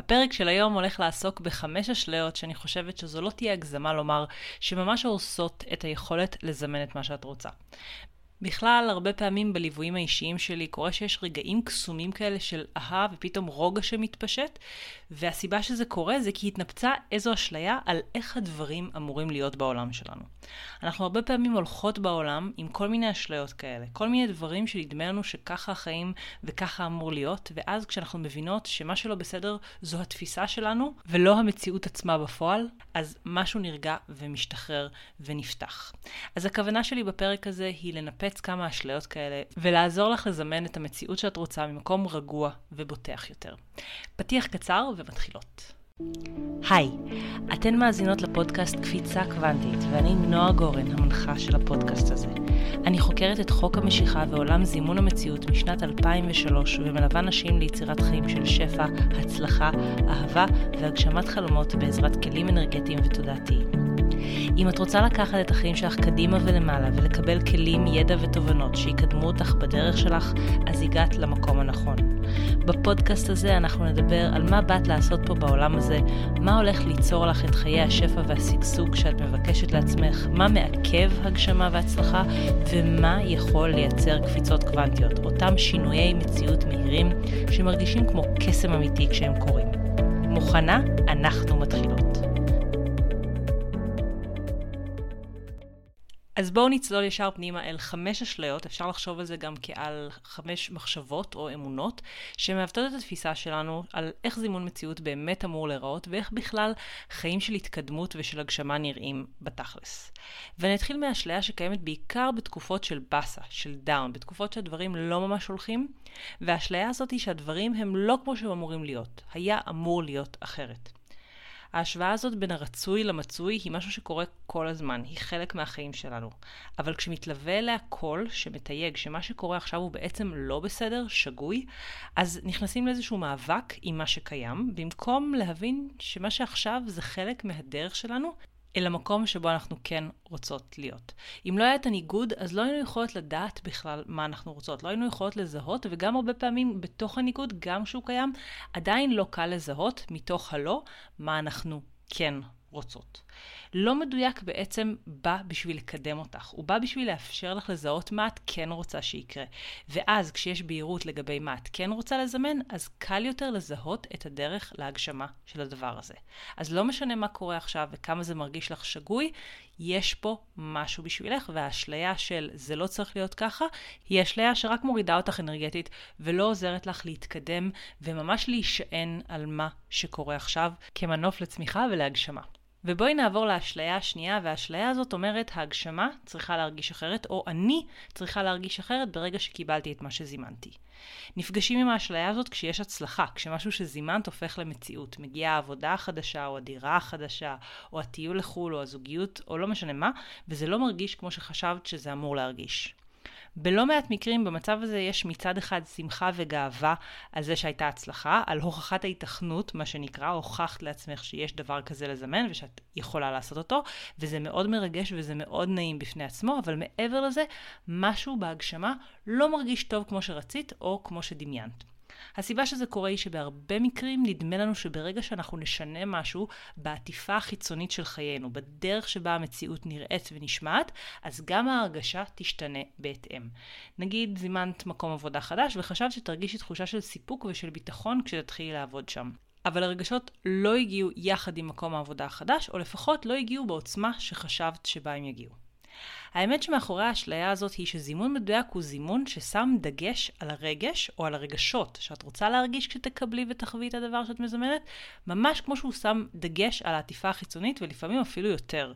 הפרק של היום הולך לעסוק בחמש אשליות שאני חושבת שזו לא תהיה הגזמה לומר שממש הורסות את היכולת לזמן את מה שאת רוצה. בכלל, הרבה פעמים בליוויים האישיים שלי קורה שיש רגעים קסומים כאלה של אהה ופתאום רוגע שמתפשט, והסיבה שזה קורה זה כי התנפצה איזו אשליה על איך הדברים אמורים להיות בעולם שלנו. אנחנו הרבה פעמים הולכות בעולם עם כל מיני אשליות כאלה, כל מיני דברים שנדמה לנו שככה החיים וככה אמור להיות, ואז כשאנחנו מבינות שמה שלא בסדר זו התפיסה שלנו ולא המציאות עצמה בפועל, אז משהו נרגע ומשתחרר ונפתח. אז הכוונה שלי בפרק הזה היא לנפץ כמה אשליות כאלה ולעזור לך לזמן את המציאות שאת רוצה ממקום רגוע ובוטח יותר. פתיח קצר ומתחילות. היי, אתן מאזינות לפודקאסט קפיצה קוונטית, ואני נועה גורן, המנחה של הפודקאסט הזה. אני חוקרת את חוק המשיכה ועולם זימון המציאות משנת 2003, ומלווה נשים ליצירת חיים של שפע, הצלחה, אהבה והגשמת חלומות בעזרת כלים אנרגטיים ותודעתיים. אם את רוצה לקחת את החיים שלך קדימה ולמעלה ולקבל כלים, ידע ותובנות שיקדמו אותך בדרך שלך, אז הגעת למקום הנכון. בפודקאסט הזה אנחנו נדבר על מה באת לעשות פה בעולם הזה, מה הולך ליצור לך את חיי השפע והשגשוג שאת מבקשת לעצמך, מה מעכב הגשמה והצלחה, ומה יכול לייצר קפיצות קוונטיות, אותם שינויי מציאות מהירים שמרגישים כמו קסם אמיתי כשהם קורים. מוכנה? אנחנו מתחילות. אז בואו נצלול ישר פנימה אל חמש אשליות, אפשר לחשוב על זה גם כעל חמש מחשבות או אמונות, שמעוותות את התפיסה שלנו על איך זימון מציאות באמת אמור להיראות, ואיך בכלל חיים של התקדמות ושל הגשמה נראים בתכלס. ואני אתחיל מהאשליה שקיימת בעיקר בתקופות של באסה, של down, בתקופות שהדברים לא ממש הולכים, והאשליה הזאת היא שהדברים הם לא כמו שהם אמורים להיות, היה אמור להיות אחרת. ההשוואה הזאת בין הרצוי למצוי היא משהו שקורה כל הזמן, היא חלק מהחיים שלנו. אבל כשמתלווה אליה קול שמתייג שמה שקורה עכשיו הוא בעצם לא בסדר, שגוי, אז נכנסים לאיזשהו מאבק עם מה שקיים, במקום להבין שמה שעכשיו זה חלק מהדרך שלנו, אל המקום שבו אנחנו כן רוצות להיות. אם לא היה את הניגוד, אז לא היינו יכולות לדעת בכלל מה אנחנו רוצות. לא היינו יכולות לזהות, וגם הרבה פעמים בתוך הניגוד, גם כשהוא קיים, עדיין לא קל לזהות מתוך הלא מה אנחנו כן רוצות. לא מדויק בעצם בא בשביל לקדם אותך, הוא בא בשביל לאפשר לך לזהות מה את כן רוצה שיקרה. ואז כשיש בהירות לגבי מה את כן רוצה לזמן, אז קל יותר לזהות את הדרך להגשמה של הדבר הזה. אז לא משנה מה קורה עכשיו וכמה זה מרגיש לך שגוי, יש פה משהו בשבילך, והאשליה של זה לא צריך להיות ככה, היא אשליה שרק מורידה אותך אנרגטית ולא עוזרת לך להתקדם וממש להישען על מה שקורה עכשיו כמנוף לצמיחה ולהגשמה. ובואי נעבור לאשליה השנייה, והאשליה הזאת אומרת, ההגשמה צריכה להרגיש אחרת, או אני צריכה להרגיש אחרת ברגע שקיבלתי את מה שזימנתי. נפגשים עם האשליה הזאת כשיש הצלחה, כשמשהו שזימנת הופך למציאות. מגיעה העבודה החדשה, או הדירה החדשה, או הטיול לחו"ל, או הזוגיות, או לא משנה מה, וזה לא מרגיש כמו שחשבת שזה אמור להרגיש. בלא מעט מקרים במצב הזה יש מצד אחד שמחה וגאווה על זה שהייתה הצלחה, על הוכחת ההיתכנות, מה שנקרא, הוכחת לעצמך שיש דבר כזה לזמן ושאת יכולה לעשות אותו, וזה מאוד מרגש וזה מאוד נעים בפני עצמו, אבל מעבר לזה, משהו בהגשמה לא מרגיש טוב כמו שרצית או כמו שדמיינת. הסיבה שזה קורה היא שבהרבה מקרים נדמה לנו שברגע שאנחנו נשנה משהו בעטיפה החיצונית של חיינו, בדרך שבה המציאות נראית ונשמעת, אז גם ההרגשה תשתנה בהתאם. נגיד זימנת מקום עבודה חדש וחשבת שתרגישי תחושה של סיפוק ושל ביטחון כשתתחילי לעבוד שם. אבל הרגשות לא הגיעו יחד עם מקום העבודה החדש, או לפחות לא הגיעו בעוצמה שחשבת שבה הם יגיעו. האמת שמאחורי האשליה הזאת היא שזימון מדויק הוא זימון ששם דגש על הרגש או על הרגשות שאת רוצה להרגיש כשתקבלי ותחווי את הדבר שאת מזמנת, ממש כמו שהוא שם דגש על העטיפה החיצונית ולפעמים אפילו יותר.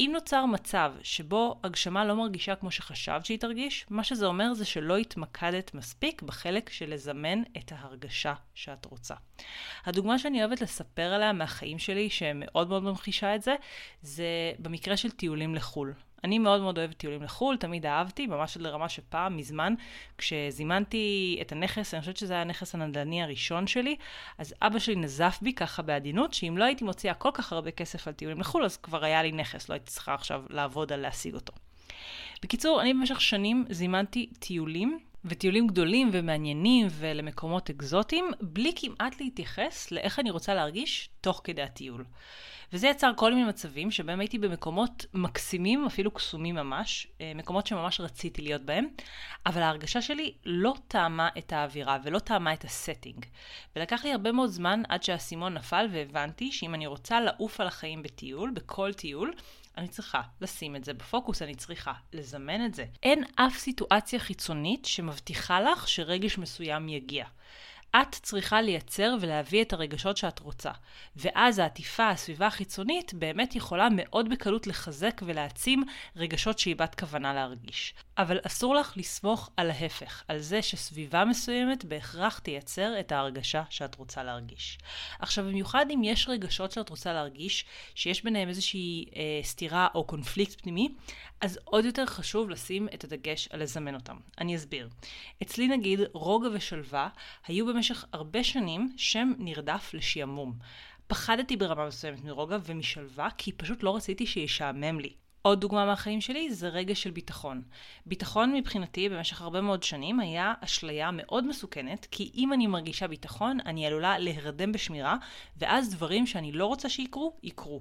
אם נוצר מצב שבו הגשמה לא מרגישה כמו שחשבת שהיא תרגיש, מה שזה אומר זה שלא התמקדת מספיק בחלק של לזמן את ההרגשה שאת רוצה. הדוגמה שאני אוהבת לספר עליה מהחיים שלי, שמאוד מאוד ממחישה את זה, זה במקרה של טיולים לחו"ל. אני מאוד מאוד אוהבת טיולים לחו"ל, תמיד אהבתי, ממש עד לרמה שפעם, מזמן, כשזימנתי את הנכס, אני חושבת שזה היה הנכס הנדל"ני הראשון שלי, אז אבא שלי נזף בי ככה בעדינות, שאם לא הייתי מוציאה כל כך הרבה כסף על טיולים לחו"ל, אז כבר היה לי נכס, לא הייתי צריכה עכשיו לעבוד על להשיג אותו. בקיצור, אני במשך שנים זימנתי טיולים וטיולים גדולים ומעניינים ולמקומות אקזוטיים, בלי כמעט להתייחס לאיך אני רוצה להרגיש תוך כדי הטיול. וזה יצר כל מיני מצבים שבהם הייתי במקומות מקסימים, אפילו קסומים ממש, אה, מקומות שממש רציתי להיות בהם, אבל ההרגשה שלי לא תאמה את האווירה ולא תאמה את ה setting. ולקח לי הרבה מאוד זמן עד שהאסימון נפל והבנתי שאם אני רוצה לעוף על החיים בטיול, בכל טיול, אני צריכה לשים את זה בפוקוס, אני צריכה לזמן את זה. אין אף סיטואציה חיצונית שמבטיחה לך שרגש מסוים יגיע. את צריכה לייצר ולהביא את הרגשות שאת רוצה. ואז העטיפה, הסביבה החיצונית, באמת יכולה מאוד בקלות לחזק ולהעצים רגשות שהיא בת כוונה להרגיש. אבל אסור לך לסמוך על ההפך, על זה שסביבה מסוימת בהכרח תייצר את ההרגשה שאת רוצה להרגיש. עכשיו, במיוחד אם יש רגשות שאת רוצה להרגיש, שיש ביניהם איזושהי אה, סתירה או קונפליקט פנימי, אז עוד יותר חשוב לשים את הדגש על לזמן אותם. אני אסביר. אצלי נגיד, רוגע ושלווה היו במשך הרבה שנים שם נרדף לשעמום. פחדתי ברמה מסוימת מרוגע ומשלווה, כי פשוט לא רציתי שישעמם לי. עוד דוגמה מהחיים שלי זה רגע של ביטחון. ביטחון מבחינתי במשך הרבה מאוד שנים היה אשליה מאוד מסוכנת, כי אם אני מרגישה ביטחון, אני עלולה להירדם בשמירה, ואז דברים שאני לא רוצה שיקרו, יקרו.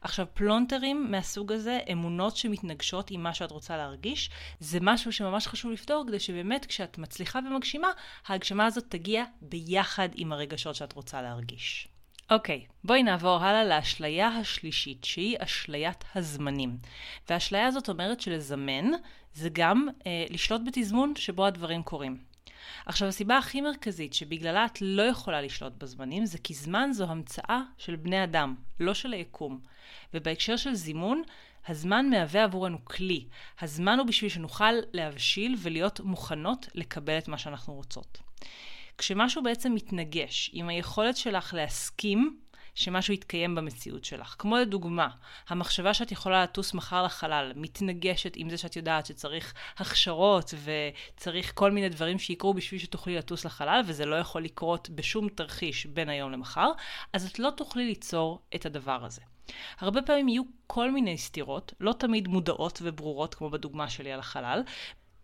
עכשיו, פלונטרים מהסוג הזה, אמונות שמתנגשות עם מה שאת רוצה להרגיש, זה משהו שממש חשוב לפתור, כדי שבאמת כשאת מצליחה ומגשימה, ההגשמה הזאת תגיע ביחד עם הרגשות שאת רוצה להרגיש. אוקיי, okay, בואי נעבור הלאה לאשליה השלישית, שהיא אשליית הזמנים. והאשליה הזאת אומרת שלזמן זה גם אה, לשלוט בתזמון שבו הדברים קורים. עכשיו, הסיבה הכי מרכזית שבגללה את לא יכולה לשלוט בזמנים, זה כי זמן זו המצאה של בני אדם, לא של היקום. ובהקשר של זימון, הזמן מהווה עבורנו כלי. הזמן הוא בשביל שנוכל להבשיל ולהיות מוכנות לקבל את מה שאנחנו רוצות. כשמשהו בעצם מתנגש עם היכולת שלך להסכים שמשהו יתקיים במציאות שלך. כמו לדוגמה, המחשבה שאת יכולה לטוס מחר לחלל מתנגשת עם זה שאת יודעת שצריך הכשרות וצריך כל מיני דברים שיקרו בשביל שתוכלי לטוס לחלל, וזה לא יכול לקרות בשום תרחיש בין היום למחר, אז את לא תוכלי ליצור את הדבר הזה. הרבה פעמים יהיו כל מיני סתירות, לא תמיד מודעות וברורות כמו בדוגמה שלי על החלל,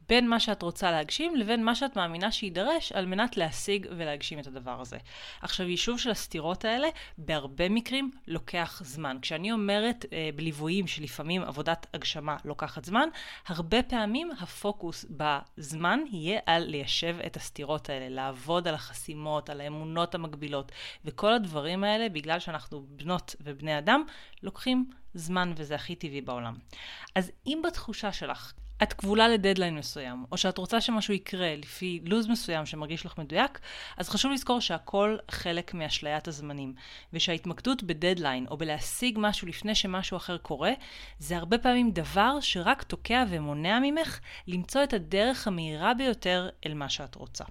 בין מה שאת רוצה להגשים לבין מה שאת מאמינה שיידרש על מנת להשיג ולהגשים את הדבר הזה. עכשיו, יישוב של הסתירות האלה, בהרבה מקרים לוקח זמן. כשאני אומרת אה, בליוויים שלפעמים עבודת הגשמה לוקחת זמן, הרבה פעמים הפוקוס בזמן יהיה על ליישב את הסתירות האלה, לעבוד על החסימות, על האמונות המקבילות, וכל הדברים האלה, בגלל שאנחנו בנות ובני אדם, לוקחים זמן וזה הכי טבעי בעולם. אז אם בתחושה שלך את כבולה לדדליין מסוים, או שאת רוצה שמשהו יקרה לפי לו"ז מסוים שמרגיש לך מדויק, אז חשוב לזכור שהכל חלק מאשליית הזמנים, ושההתמקדות בדדליין, או בלהשיג משהו לפני שמשהו אחר קורה, זה הרבה פעמים דבר שרק תוקע ומונע ממך למצוא את הדרך המהירה ביותר אל מה שאת רוצה.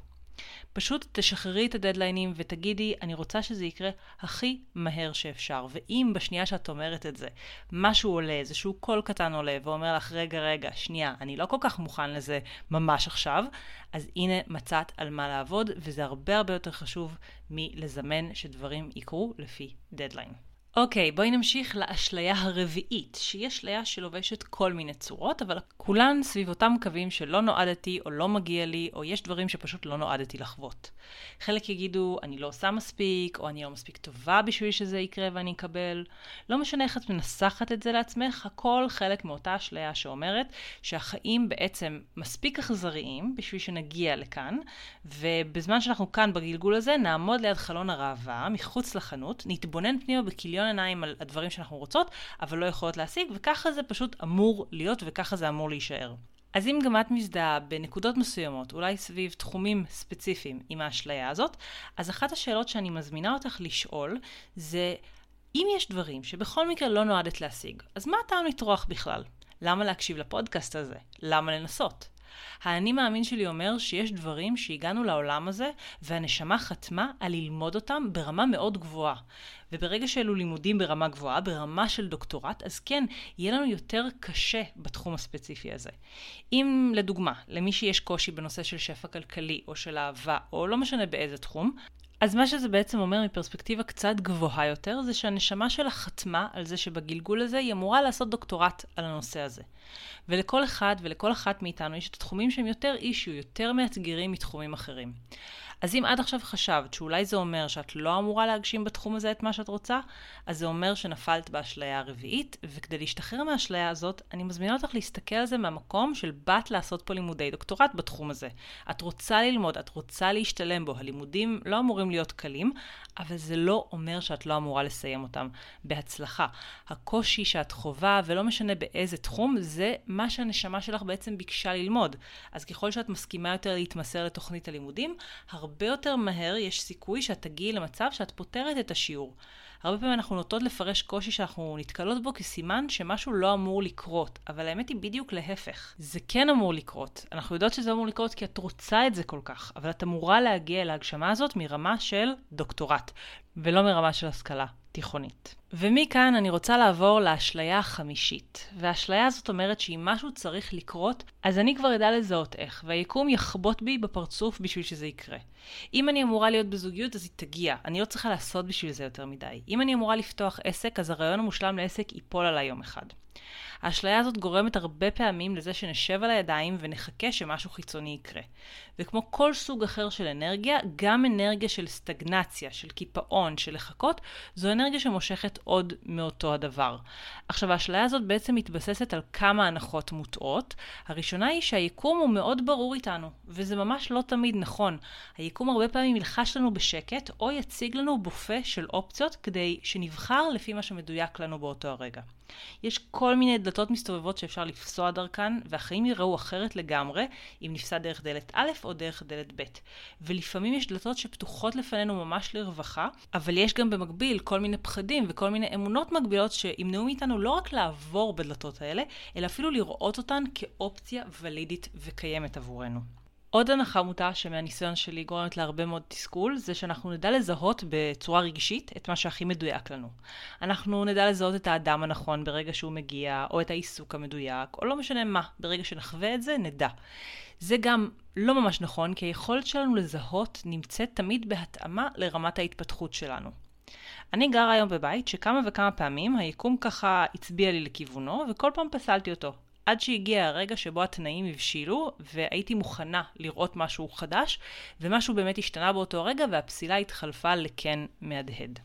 פשוט תשחררי את הדדליינים ותגידי, אני רוצה שזה יקרה הכי מהר שאפשר. ואם בשנייה שאת אומרת את זה, משהו עולה, איזשהו קול קטן עולה, ואומר לך, רגע, רגע, שנייה, אני לא כל כך מוכן לזה ממש עכשיו, אז הנה מצאת על מה לעבוד, וזה הרבה הרבה יותר חשוב מלזמן שדברים יקרו לפי דדליין. אוקיי, okay, בואי נמשיך לאשליה הרביעית, שהיא אשליה שלובשת כל מיני צורות, אבל כולן סביב אותם קווים שלא נועדתי או לא מגיע לי, או יש דברים שפשוט לא נועדתי לחוות. חלק יגידו, אני לא עושה מספיק, או אני לא מספיק טובה בשביל שזה יקרה ואני אקבל. לא משנה איך את מנסחת את זה לעצמך, הכל חלק מאותה אשליה שאומרת שהחיים בעצם מספיק אכזריים בשביל שנגיע לכאן, ובזמן שאנחנו כאן בגלגול הזה, נעמוד ליד חלון הראווה, מחוץ לחנות, נתבונן פנימה בכיליון עיניים על הדברים שאנחנו רוצות, אבל לא יכולות להשיג, וככה זה פשוט אמור להיות וככה זה אמור להישאר. אז אם גם את מזדהה בנקודות מסוימות, אולי סביב תחומים ספציפיים עם האשליה הזאת, אז אחת השאלות שאני מזמינה אותך לשאול זה, אם יש דברים שבכל מקרה לא נועדת להשיג, אז מה הטעם לטרוח בכלל? למה להקשיב לפודקאסט הזה? למה לנסות? האני מאמין שלי אומר שיש דברים שהגענו לעולם הזה והנשמה חתמה על ללמוד אותם ברמה מאוד גבוהה. וברגע שאלו לימודים ברמה גבוהה, ברמה של דוקטורט, אז כן, יהיה לנו יותר קשה בתחום הספציפי הזה. אם לדוגמה, למי שיש קושי בנושא של שפע כלכלי או של אהבה, או לא משנה באיזה תחום, אז מה שזה בעצם אומר מפרספקטיבה קצת גבוהה יותר, זה שהנשמה שלה חתמה על זה שבגלגול הזה היא אמורה לעשות דוקטורט על הנושא הזה. ולכל אחד ולכל אחת מאיתנו יש את התחומים שהם יותר אישיו, יותר מאתגרים מתחומים אחרים. אז אם עד עכשיו חשבת שאולי זה אומר שאת לא אמורה להגשים בתחום הזה את מה שאת רוצה, אז זה אומר שנפלת באשליה הרביעית, וכדי להשתחרר מהאשליה הזאת, אני מזמינה אותך להסתכל על זה מהמקום של בת לעשות פה לימודי דוקטורט בתחום הזה. את רוצה ללמוד, את רוצה להשתלם בו, הלימודים לא אמורים להיות קלים, אבל זה לא אומר שאת לא אמורה לסיים אותם בהצלחה. הקושי שאת חווה, ולא משנה באיזה תחום, זה מה שהנשמה שלך בעצם ביקשה ללמוד. אז ככל שאת מסכימה יותר להתמסר לתוכנית הלימודים, הרבה יותר מהר יש סיכוי שאת תגיעי למצב שאת פותרת את השיעור. הרבה פעמים אנחנו נוטות לפרש קושי שאנחנו נתקלות בו כסימן שמשהו לא אמור לקרות, אבל האמת היא בדיוק להפך. זה כן אמור לקרות. אנחנו יודעות שזה אמור לקרות כי את רוצה את זה כל כך, אבל את אמורה להגיע אל ההגשמה הזאת מרמה של דוקטורט, ולא מרמה של השכלה תיכונית. ומכאן אני רוצה לעבור לאשליה החמישית. והאשליה הזאת אומרת שאם משהו צריך לקרות, אז אני כבר אדע לזהות איך, והיקום יחבוט בי בפרצוף בשביל שזה יקרה. אם אני אמורה להיות בזוגיות, אז היא תגיע. אני לא צריכה לעשות בשביל זה יותר מדי. אם אני אמורה לפתוח עסק, אז הרעיון המושלם לעסק ייפול עליי יום אחד. האשליה הזאת גורמת הרבה פעמים לזה שנשב על הידיים ונחכה שמשהו חיצוני יקרה. וכמו כל סוג אחר של אנרגיה, גם אנרגיה של סטגנציה, של קיפאון, של לחכות, זו אנרגיה שמושכת עוד מאותו הדבר. עכשיו, האשליה הזאת בעצם מתבססת על כמה הנחות מוטעות. הראשונה היא שהיקום הוא מאוד ברור איתנו, וזה ממש לא תמיד נכון. היקום הרבה פעמים ילחש לנו בשקט, או יציג לנו בופה של אופציות כדי שנבחר לפי מה שמדויק לנו באותו הרגע. יש כל מיני דלתות מסתובבות שאפשר לפסוע דרכן, והחיים ייראו אחרת לגמרי אם נפסע דרך דלת א' או דרך דלת ב'. ולפעמים יש דלתות שפתוחות לפנינו ממש לרווחה, אבל יש גם במקביל כל מיני פחדים וכל מיני אמונות מגבילות שימנעו מאיתנו לא רק לעבור בדלתות האלה, אלא אפילו לראות אותן כאופציה ולידית וקיימת עבורנו. עוד הנחה מוטה שמהניסיון שלי גורמת להרבה מאוד תסכול, זה שאנחנו נדע לזהות בצורה רגשית את מה שהכי מדויק לנו. אנחנו נדע לזהות את האדם הנכון ברגע שהוא מגיע, או את העיסוק המדויק, או לא משנה מה, ברגע שנחווה את זה, נדע. זה גם לא ממש נכון, כי היכולת שלנו לזהות נמצאת תמיד בהתאמה לרמת ההתפתחות שלנו. אני גרה היום בבית שכמה וכמה פעמים היקום ככה הצביע לי לכיוונו, וכל פעם פסלתי אותו. עד שהגיע הרגע שבו התנאים הבשילו, והייתי מוכנה לראות משהו חדש, ומשהו באמת השתנה באותו רגע, והפסילה התחלפה לכן מהדהד.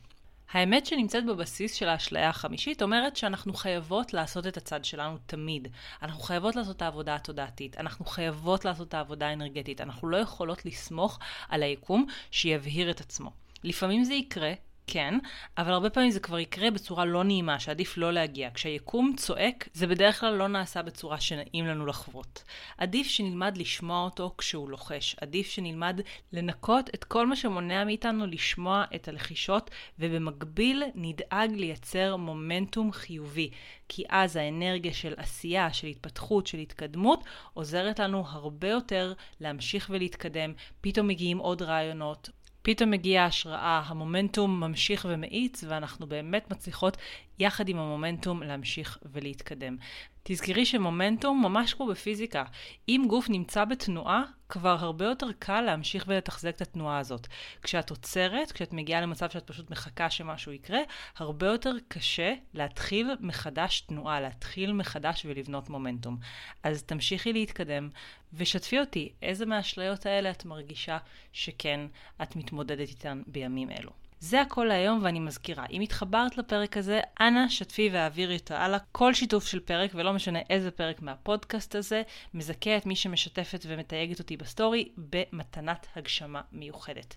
האמת שנמצאת בבסיס של האשליה החמישית אומרת שאנחנו חייבות לעשות את הצד שלנו תמיד. אנחנו חייבות לעשות את העבודה התודעתית, אנחנו חייבות לעשות את העבודה האנרגטית, אנחנו לא יכולות לסמוך על היקום שיבהיר את עצמו. לפעמים זה יקרה, כן, אבל הרבה פעמים זה כבר יקרה בצורה לא נעימה, שעדיף לא להגיע. כשהיקום צועק, זה בדרך כלל לא נעשה בצורה שנעים לנו לחוות. עדיף שנלמד לשמוע אותו כשהוא לוחש. עדיף שנלמד לנקות את כל מה שמונע מאיתנו לשמוע את הלחישות, ובמקביל נדאג לייצר מומנטום חיובי. כי אז האנרגיה של עשייה, של התפתחות, של התקדמות, עוזרת לנו הרבה יותר להמשיך ולהתקדם. פתאום מגיעים עוד רעיונות, פתאום מגיעה ההשראה, המומנטום ממשיך ומאיץ, ואנחנו באמת מצליחות יחד עם המומנטום להמשיך ולהתקדם. תזכרי שמומנטום, ממש כמו בפיזיקה, אם גוף נמצא בתנועה, כבר הרבה יותר קל להמשיך ולתחזק את התנועה הזאת. כשאת עוצרת, כשאת מגיעה למצב שאת פשוט מחכה שמשהו יקרה, הרבה יותר קשה להתחיל מחדש תנועה, להתחיל מחדש ולבנות מומנטום. אז תמשיכי להתקדם, ושתפי אותי, איזה מהאשליות האלה את מרגישה שכן את מתמודדת איתן בימים אלו. זה הכל להיום ואני מזכירה, אם התחברת לפרק הזה, אנא שתפי והעבירי אותו הלאה. כל שיתוף של פרק, ולא משנה איזה פרק מהפודקאסט הזה, מזכה את מי שמשתפת ומתייגת אותי בסטורי במתנת הגשמה מיוחדת.